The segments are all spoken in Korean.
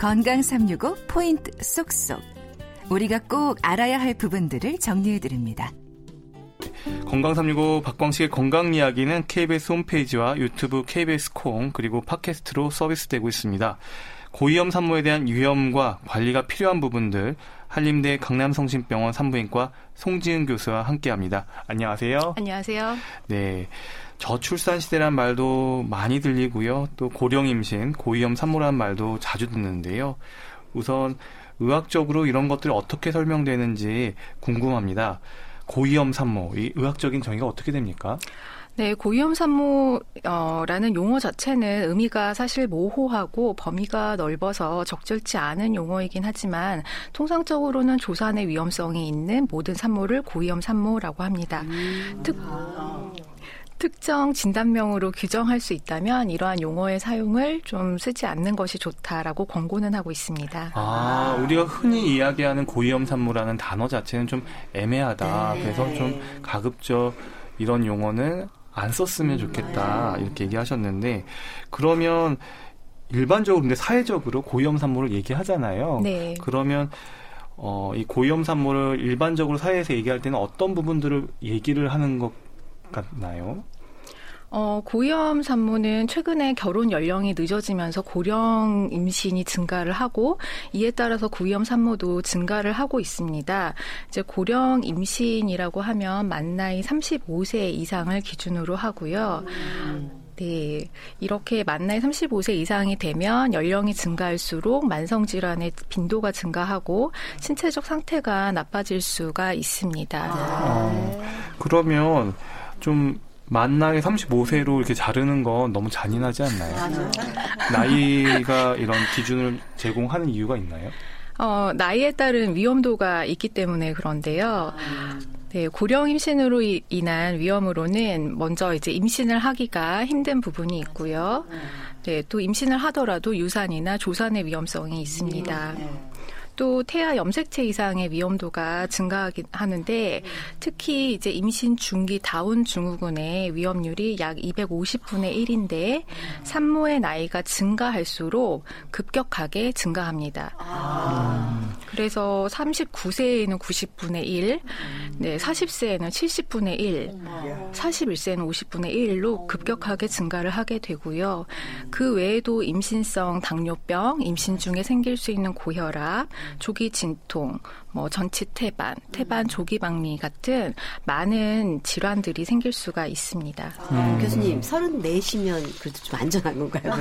건강 365 포인트 쏙쏙. 우리가 꼭 알아야 할 부분들을 정리해 드립니다. 건강 365 박광식의 건강 이야기는 KBS 홈페이지와 유튜브 KBS 콩 그리고 팟캐스트로 서비스되고 있습니다. 고위험 산모에 대한 위험과 관리가 필요한 부분들 한림대 강남성심병원 산부인과 송지은 교수와 함께합니다. 안녕하세요. 안녕하세요. 네. 저출산 시대란 말도 많이 들리고요. 또 고령 임신, 고위험 산모라는 말도 자주 듣는데요. 우선 의학적으로 이런 것들이 어떻게 설명되는지 궁금합니다. 고위험 산모, 이 의학적인 정의가 어떻게 됩니까? 네, 고위험 산모라는 용어 자체는 의미가 사실 모호하고 범위가 넓어서 적절치 않은 용어이긴 하지만 통상적으로는 조산의 위험성이 있는 모든 산모를 고위험 산모라고 합니다. 음. 특, 특정 진단명으로 규정할 수 있다면 이러한 용어의 사용을 좀 쓰지 않는 것이 좋다라고 권고는 하고 있습니다. 아, 우리가 흔히 이야기하는 고위험 산모라는 단어 자체는 좀 애매하다. 네. 그래서 좀 가급적 이런 용어는 안 썼으면 좋겠다. 이렇게 얘기하셨는데 그러면 일반적으로 근데 사회적으로 고위험 산모를 얘기하잖아요. 네. 그러면 어, 이 고위험 산모를 일반적으로 사회에서 얘기할 때는 어떤 부분들을 얘기를 하는 것 같나요? 어, 고위험 산모는 최근에 결혼 연령이 늦어지면서 고령 임신이 증가를 하고 이에 따라서 고위험 산모도 증가를 하고 있습니다. 이제 고령 임신이라고 하면 만 나이 35세 이상을 기준으로 하고요. 네. 이렇게 만 나이 35세 이상이 되면 연령이 증가할수록 만성 질환의 빈도가 증가하고 신체적 상태가 나빠질 수가 있습니다. 아, 그러면 좀 만나게 35세로 이렇게 자르는 건 너무 잔인하지 않나요? 나이가 이런 기준을 제공하는 이유가 있나요? 어, 나이에 따른 위험도가 있기 때문에 그런데요. 네, 고령 임신으로 인한 위험으로는 먼저 이제 임신을 하기가 힘든 부분이 있고요. 네, 또 임신을 하더라도 유산이나 조산의 위험성이 있습니다. 또 태아 염색체 이상의 위험도가 증가하는데 특히 이제 임신 중기 다운 증후군의 위험률이 약 250분의 1인데 산모의 나이가 증가할수록 급격하게 증가합니다. 아. 그래서 39세에는 90분의 1, 네, 40세에는 70분의 1, 41세는 50분의 1로 급격하게 증가를 하게 되고요. 그 외에도 임신성 당뇨병, 임신 중에 생길 수 있는 고혈압, 조기 진통, 뭐 전치 태반, 태반 조기 박리 같은 많은 질환들이 생길 수가 있습니다. 아, 음. 교수님, 34시면 그래도 좀 안전한 건가요?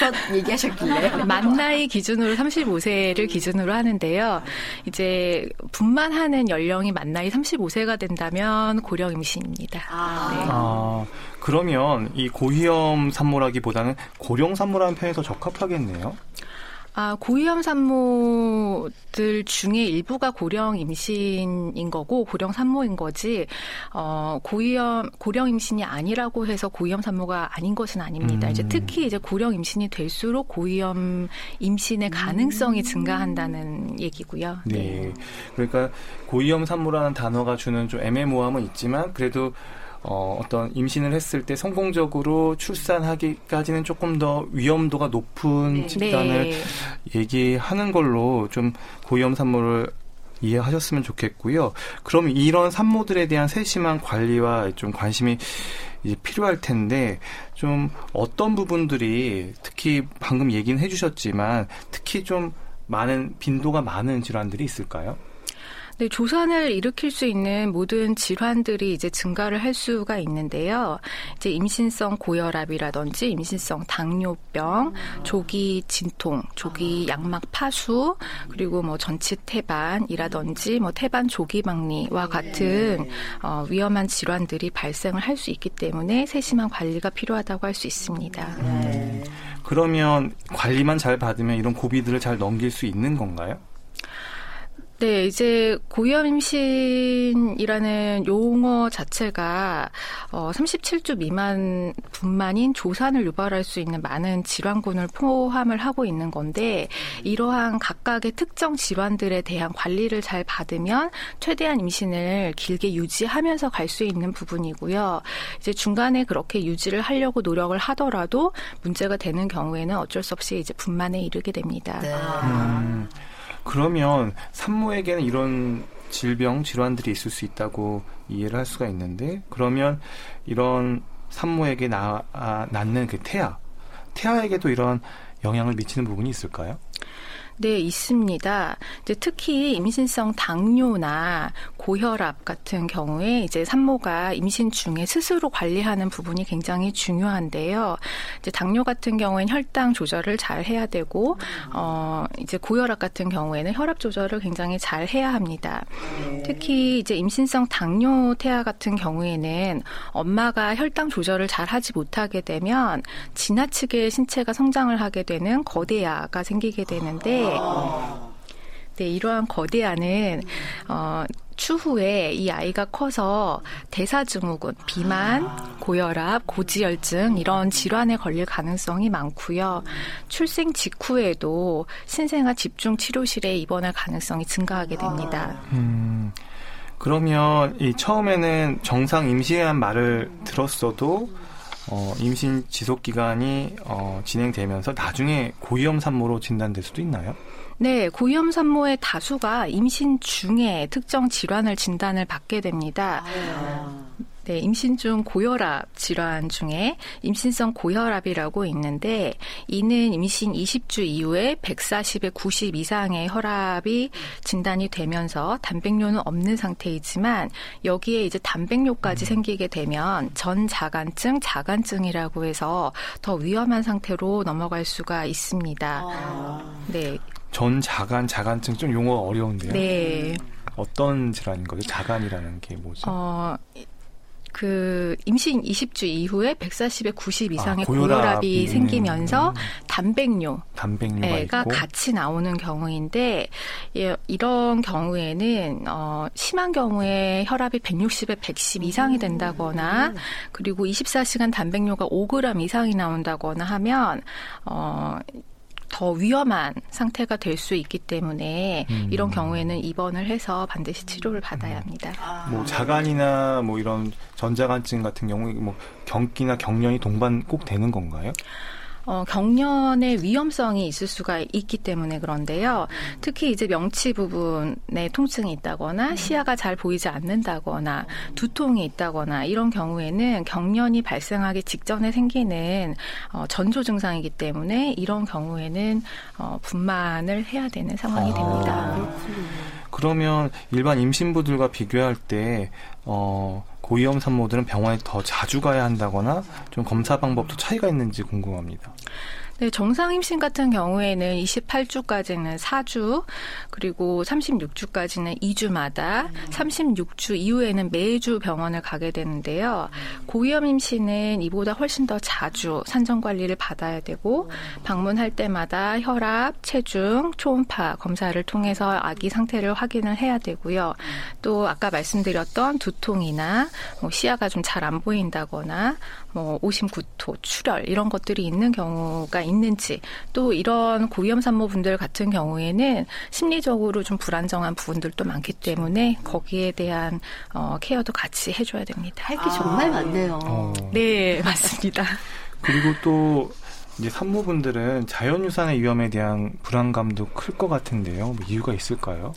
35 얘기하셨길래. 만 나이 기준으로 35세를 기준으로 하는데요. 이제 분만하는 연령이 만 나이 35세가 된다면 고령 임신입니다. 아. 네. 아, 그러면 이 고위험 산모라기보다는 고령 산모라는 더 적합하겠네요. 아, 고위험 산모들 중에 일부가 고령 임신인 거고 고령 산모인 거지 어, 고위험 고령 임신이 아니라고 해서 고위험 산모가 아닌 것은 아닙니다. 음. 이제 특히 이제 고령 임신이 될수록 고위험 임신의 가능성이 음. 증가한다는 얘기고요. 네. 네. 그러니까 고위험 산모라는 단어가 주는 좀 애매모함은 있지만 그래도 어, 어떤 임신을 했을 때 성공적으로 출산하기까지는 조금 더 위험도가 높은 네. 집단을 네. 얘기하는 걸로 좀 고위험 산모를 이해하셨으면 좋겠고요. 그럼 이런 산모들에 대한 세심한 관리와 좀 관심이 이제 필요할 텐데 좀 어떤 부분들이 특히 방금 얘기는 해주셨지만 특히 좀 많은 빈도가 많은 질환들이 있을까요? 네, 조산을 일으킬 수 있는 모든 질환들이 이제 증가를 할 수가 있는데요. 이제 임신성 고혈압이라든지 임신성 당뇨병, 조기 진통, 조기 양막 파수, 그리고 뭐 전치 태반이라든지 뭐 태반 조기 박리와 같은 어, 위험한 질환들이 발생을 할 수 있기 때문에 세심한 관리가 필요하다고 할 수 있습니다. 음, 그러면 관리만 잘 받으면 이런 고비들을 잘 넘길 수 있는 건가요? 네, 이제 고위험 임신이라는 용어 자체가 어 37주 미만 분만인 조산을 유발할 수 있는 많은 질환군을 포함을 하고 있는 건데 이러한 각각의 특정 질환들에 대한 관리를 잘 받으면 최대한 임신을 길게 유지하면서 갈 수 있는 부분이고요. 이제 중간에 그렇게 유지를 하려고 노력을 하더라도 문제가 되는 경우에는 어쩔 수 없이 이제 분만에 이르게 됩니다. 네. 음, 그러면 산모에게는 이런 질병, 질환들이 있을 수 있다고 이해를 할 수가 있는데, 그러면 이런 산모에게 나, 아, 낳는 그 태아, 태아에게도 이런 영향을 미치는 부분이 있을까요? 네, 있습니다. 이제 특히 임신성 당뇨나 고혈압 같은 경우에 이제 산모가 임신 중에 스스로 관리하는 부분이 굉장히 중요한데요. 이제 당뇨 같은 경우에는 혈당 조절을 잘 해야 되고, 어, 이제 고혈압 같은 경우에는 혈압 조절을 굉장히 잘 해야 합니다. 특히 이제 임신성 당뇨 태아 같은 경우에는 엄마가 혈당 조절을 잘 하지 못하게 되면 지나치게 신체가 성장을 하게 되는 거대아가 생기게 되는데, 네, 이러한 거대아는 어, 추후에 이 아이가 커서 대사증후군, 비만, 고혈압, 고지혈증 이런 질환에 걸릴 가능성이 많고요. 출생 직후에도 신생아 집중 치료실에 입원할 가능성이 증가하게 됩니다. 음, 그러면 이 처음에는 정상 임신이라는 말을 들었어도 어, 임신 지속 기간이 어, 진행되면서 나중에 고위험 산모로 진단될 수도 있나요? 네, 고위험 산모의 다수가 임신 중에 특정 질환을 진단을 받게 됩니다. 네, 임신 중 고혈압 질환 중에 임신성 고혈압이라고 있는데 이는 임신 20주 이후에 140에 90 이상의 혈압이 진단이 되면서 단백뇨는 없는 상태이지만 여기에 이제 단백뇨까지 생기게 되면 전자간증, 자간증이라고 해서 더 위험한 상태로 넘어갈 수가 있습니다. 네. 전자간, 자간증 좀 용어가 어려운데요. 네. 어떤 질환인 거죠? 자간이라는 게 뭐죠? 어, 그 임신 20주 이후에 140에 90 이상의 아, 고혈압이 생기면서 음. 단백뇨 단백뇨가 같이 나오는 경우인데 예, 이런 경우에는 어, 심한 경우에 혈압이 160에 110 이상이 된다거나 그리고 24시간 단백뇨가 5g 이상이 나온다거나 하면 어, 더 위험한 상태가 될 수 있기 때문에 음. 이런 경우에는 입원을 해서 반드시 치료를 받아야 합니다. 뭐 자간이나 뭐 이런 전자간증 같은 경우에 뭐 경기나 경련이 동반 꼭 되는 건가요? 어, 경련의 위험성이 있을 수가 있기 때문에 그런데요. 특히 이제 명치 부분에 통증이 있다거나 시야가 잘 보이지 않는다거나 두통이 있다거나 이런 경우에는 경련이 발생하기 직전에 생기는 어, 전조 증상이기 때문에 이런 경우에는 어, 분만을 해야 되는 상황이 아. 됩니다. 그러면 일반 임신부들과 비교할 때 어, 고위험 산모들은 병원에 더 자주 가야 한다거나 좀 검사 방법도 차이가 있는지 궁금합니다. 네, 정상 임신 같은 경우에는 28주까지는 4주, 그리고 36주까지는 2주마다, 36주 이후에는 매주 병원을 가게 되는데요. 고위험 임신은 이보다 훨씬 더 자주 산정 관리를 받아야 되고, 방문할 때마다 혈압, 체중, 초음파 검사를 통해서 아기 상태를 확인을 해야 되고요. 또 아까 말씀드렸던 두통이나 뭐 시야가 좀 잘 안 보인다거나 뭐 오심 구토, 출혈 이런 것들이 있는 경우가 있는지 또 이런 고위험 산모분들 같은 경우에는 심리적으로 좀 불안정한 부분들도 많기 때문에 거기에 대한 어, 케어도 같이 해줘야 됩니다. 할게 정말 많네요. 어, 네, 맞습니다. 그리고 또 이제 산모분들은 자연유산의 위험에 대한 불안감도 클 것 같은데요. 뭐 이유가 있을까요?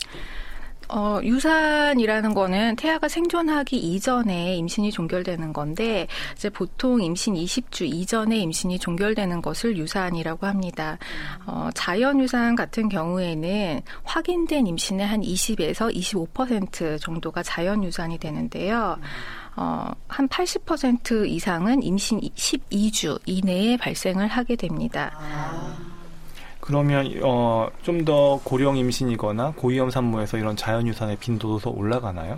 어, 유산이라는 거는 태아가 생존하기 이전에 임신이 종결되는 건데, 이제 보통 임신 20주 이전에 임신이 종결되는 것을 유산이라고 합니다. 어, 자연 유산 같은 경우에는 확인된 임신의 한 20에서 25% 정도가 자연 유산이 되는데요. 어, 한 80% 이상은 임신 12주 이내에 발생을 하게 됩니다. 그러면 어, 좀 더 고령 임신이거나 고위험 산모에서 이런 자연유산의 빈도도 더 올라가나요?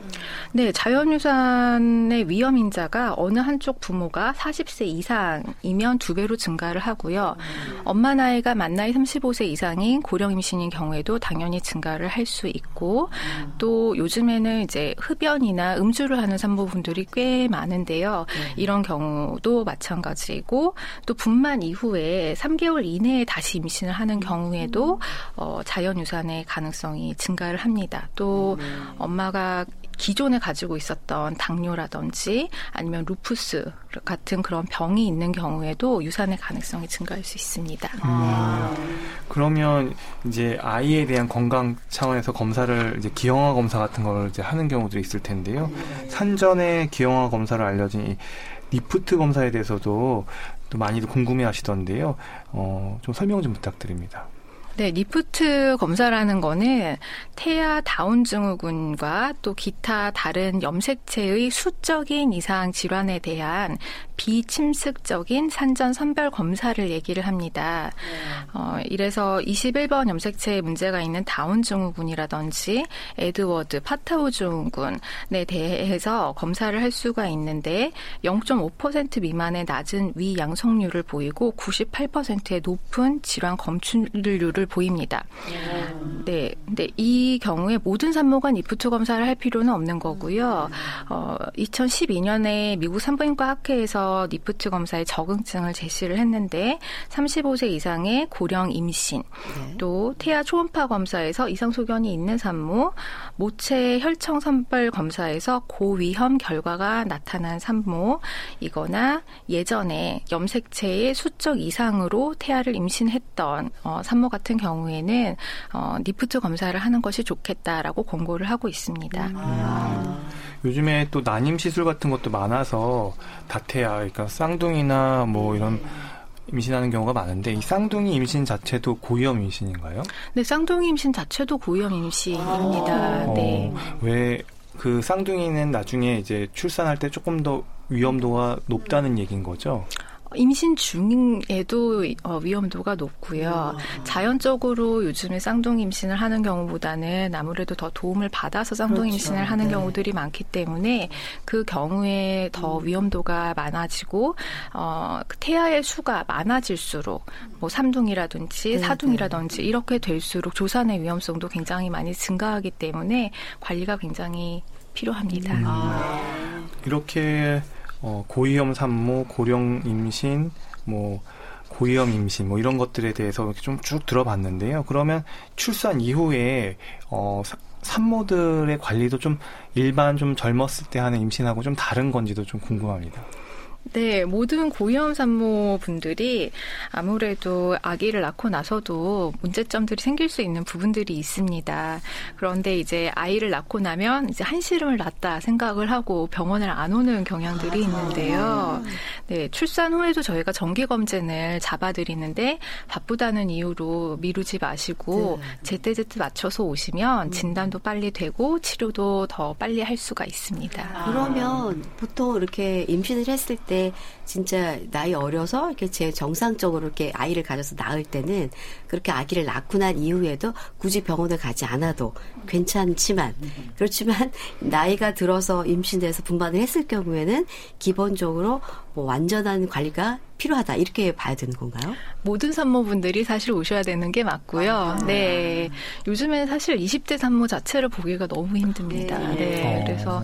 네, 자연유산의 위험 인자가 어느 한쪽 부모가 40세 이상이면 두 배로 증가를 하고요. 엄마 나이가 만 나이 35세 이상인 고령 임신인 경우에도 당연히 증가를 할 수 있고 또 요즘에는 이제 흡연이나 음주를 하는 산모분들이 꽤 많은데요. 이런 경우도 마찬가지고 또 분만 이후에 3개월 이내에 다시 임신을 하는 경우에도 어, 자연유산의 가능성이 증가를 합니다. 또 엄마가 기존에 가지고 있었던 당뇨라든지 아니면 루푸스 같은 그런 병이 있는 경우에도 유산의 가능성이 증가할 수 있습니다. 음, 그러면 이제 아이에 대한 건강 차원에서 검사를 이제 기형아 검사 같은 걸 이제 하는 경우도 있을 텐데요. 산전에 기형아 검사로 알려진 이 NIPT 검사에 대해서도 또 많이들 궁금해 하시던데요. 어, 좀 설명 좀 부탁드립니다. 네, NIPT 검사라는 거는 태아 다운 증후군과 또 기타 다른 염색체의 수적인 이상 질환에 대한 비침습적인 산전 선별 검사를 얘기를 합니다. 어, 이래서 21번 염색체에 문제가 있는 다운 증후군이라든지 에드워드 파타우 증후군에 대해서 검사를 할 수가 있는데 0.5% 미만의 낮은 위 양성률을 보이고 98%의 높은 질환 검출률을 보입니다. 네, 근데 이 경우에 모든 산모가 NIPT 검사를 할 필요는 없는 거고요. 어, 2012년에 미국 산부인과 학회에서 NIPT 검사의 적응증을 제시를 했는데 35세 이상의 고령 임신, 네. 또 태아 초음파 검사에서 이상 소견이 있는 산모, 모체 혈청 선별 검사에서 고위험 결과가 나타난 산모 이거나 예전에 염색체의 수적 이상으로 태아를 임신했던 어, 산모 같은 경우에는 어, 리프트 검사를 하는 것이 좋겠다라고 권고를 하고 있습니다. 요즘에 또 난임 시술 같은 것도 많아서 다태아, 그러니까 쌍둥이나 뭐 이런 임신하는 경우가 많은데 이 쌍둥이 임신 자체도 고위험 임신인가요? 네, 쌍둥이 임신 자체도 고위험 임신입니다. 네. 어, 왜그 쌍둥이는 나중에 이제 출산할 때 조금 더 위험도가 높다는 얘기인 거죠? 임신 중에도 어, 위험도가 높고요. 자연적으로 요즘에 쌍둥이 임신을 하는 경우보다는 아무래도 더 도움을 받아서 쌍둥이 그렇죠. 임신을 하는 네. 경우들이 많기 때문에 그 경우에 더 위험도가 많아지고 어, 그 태아의 수가 많아질수록 뭐 삼둥이라든지 네, 사둥이라든지 이렇게 될수록 조산의 위험성도 굉장히 많이 증가하기 때문에 관리가 굉장히 필요합니다. 이렇게 어, 고위험 산모, 고령 임신, 뭐 고위험 임신 뭐 이런 것들에 대해서 이렇게 좀쭉 들어봤는데요. 그러면 출산 이후에 어, 사- 산모들의 관리도 좀 일반 좀 젊었을 때 하는 임신하고 좀 다른 건지도 좀 궁금합니다. 네, 모든 고위험 산모분들이 아무래도 아기를 낳고 나서도 문제점들이 생길 수 있는 부분들이 있습니다. 그런데 이제 아이를 낳고 나면 이제 한시름을 낳다 생각을 하고 병원을 안 오는 경향들이 있는데요. 네, 출산 후에도 저희가 정기 검진을 잡아드리는데 바쁘다는 이유로 미루지 마시고 제때제때 맞춰서 오시면 진단도 빨리 되고 치료도 더 빨리 할 수가 있습니다. 그러면 보통 이렇게 임신을 했을 때 진짜 나이 어려서 이렇게 제 정상적으로 이렇게 아이를 가져서 낳을 때는 그렇게 아기를 낳고 난 이후에도 굳이 병원을 가지 않아도 괜찮지만 그렇지만 나이가 들어서 임신돼서 분만을 했을 경우에는 기본적으로 뭐 완전한 관리가 필요하다 이렇게 봐야 되는 건가요? 모든 산모분들이 사실 오셔야 되는 게 맞고요. 네. 요즘에 사실 20대 산모 자체를 보기가 너무 힘듭니다. 네. 네. 어. 그래서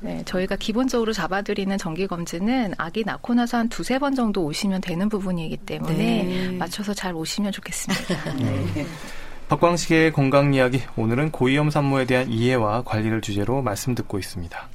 네, 저희가 기본적으로 잡아드리는 정기 검진은 아기 낳고 나서 한 두세 번 정도 오시면 되는 부분이기 때문에 네. 맞춰서 잘 오시면 좋겠습니다. 네. 박광식의 건강 이야기 오늘은 고위험 산모에 대한 이해와 관리를 주제로 말씀 듣고 있습니다.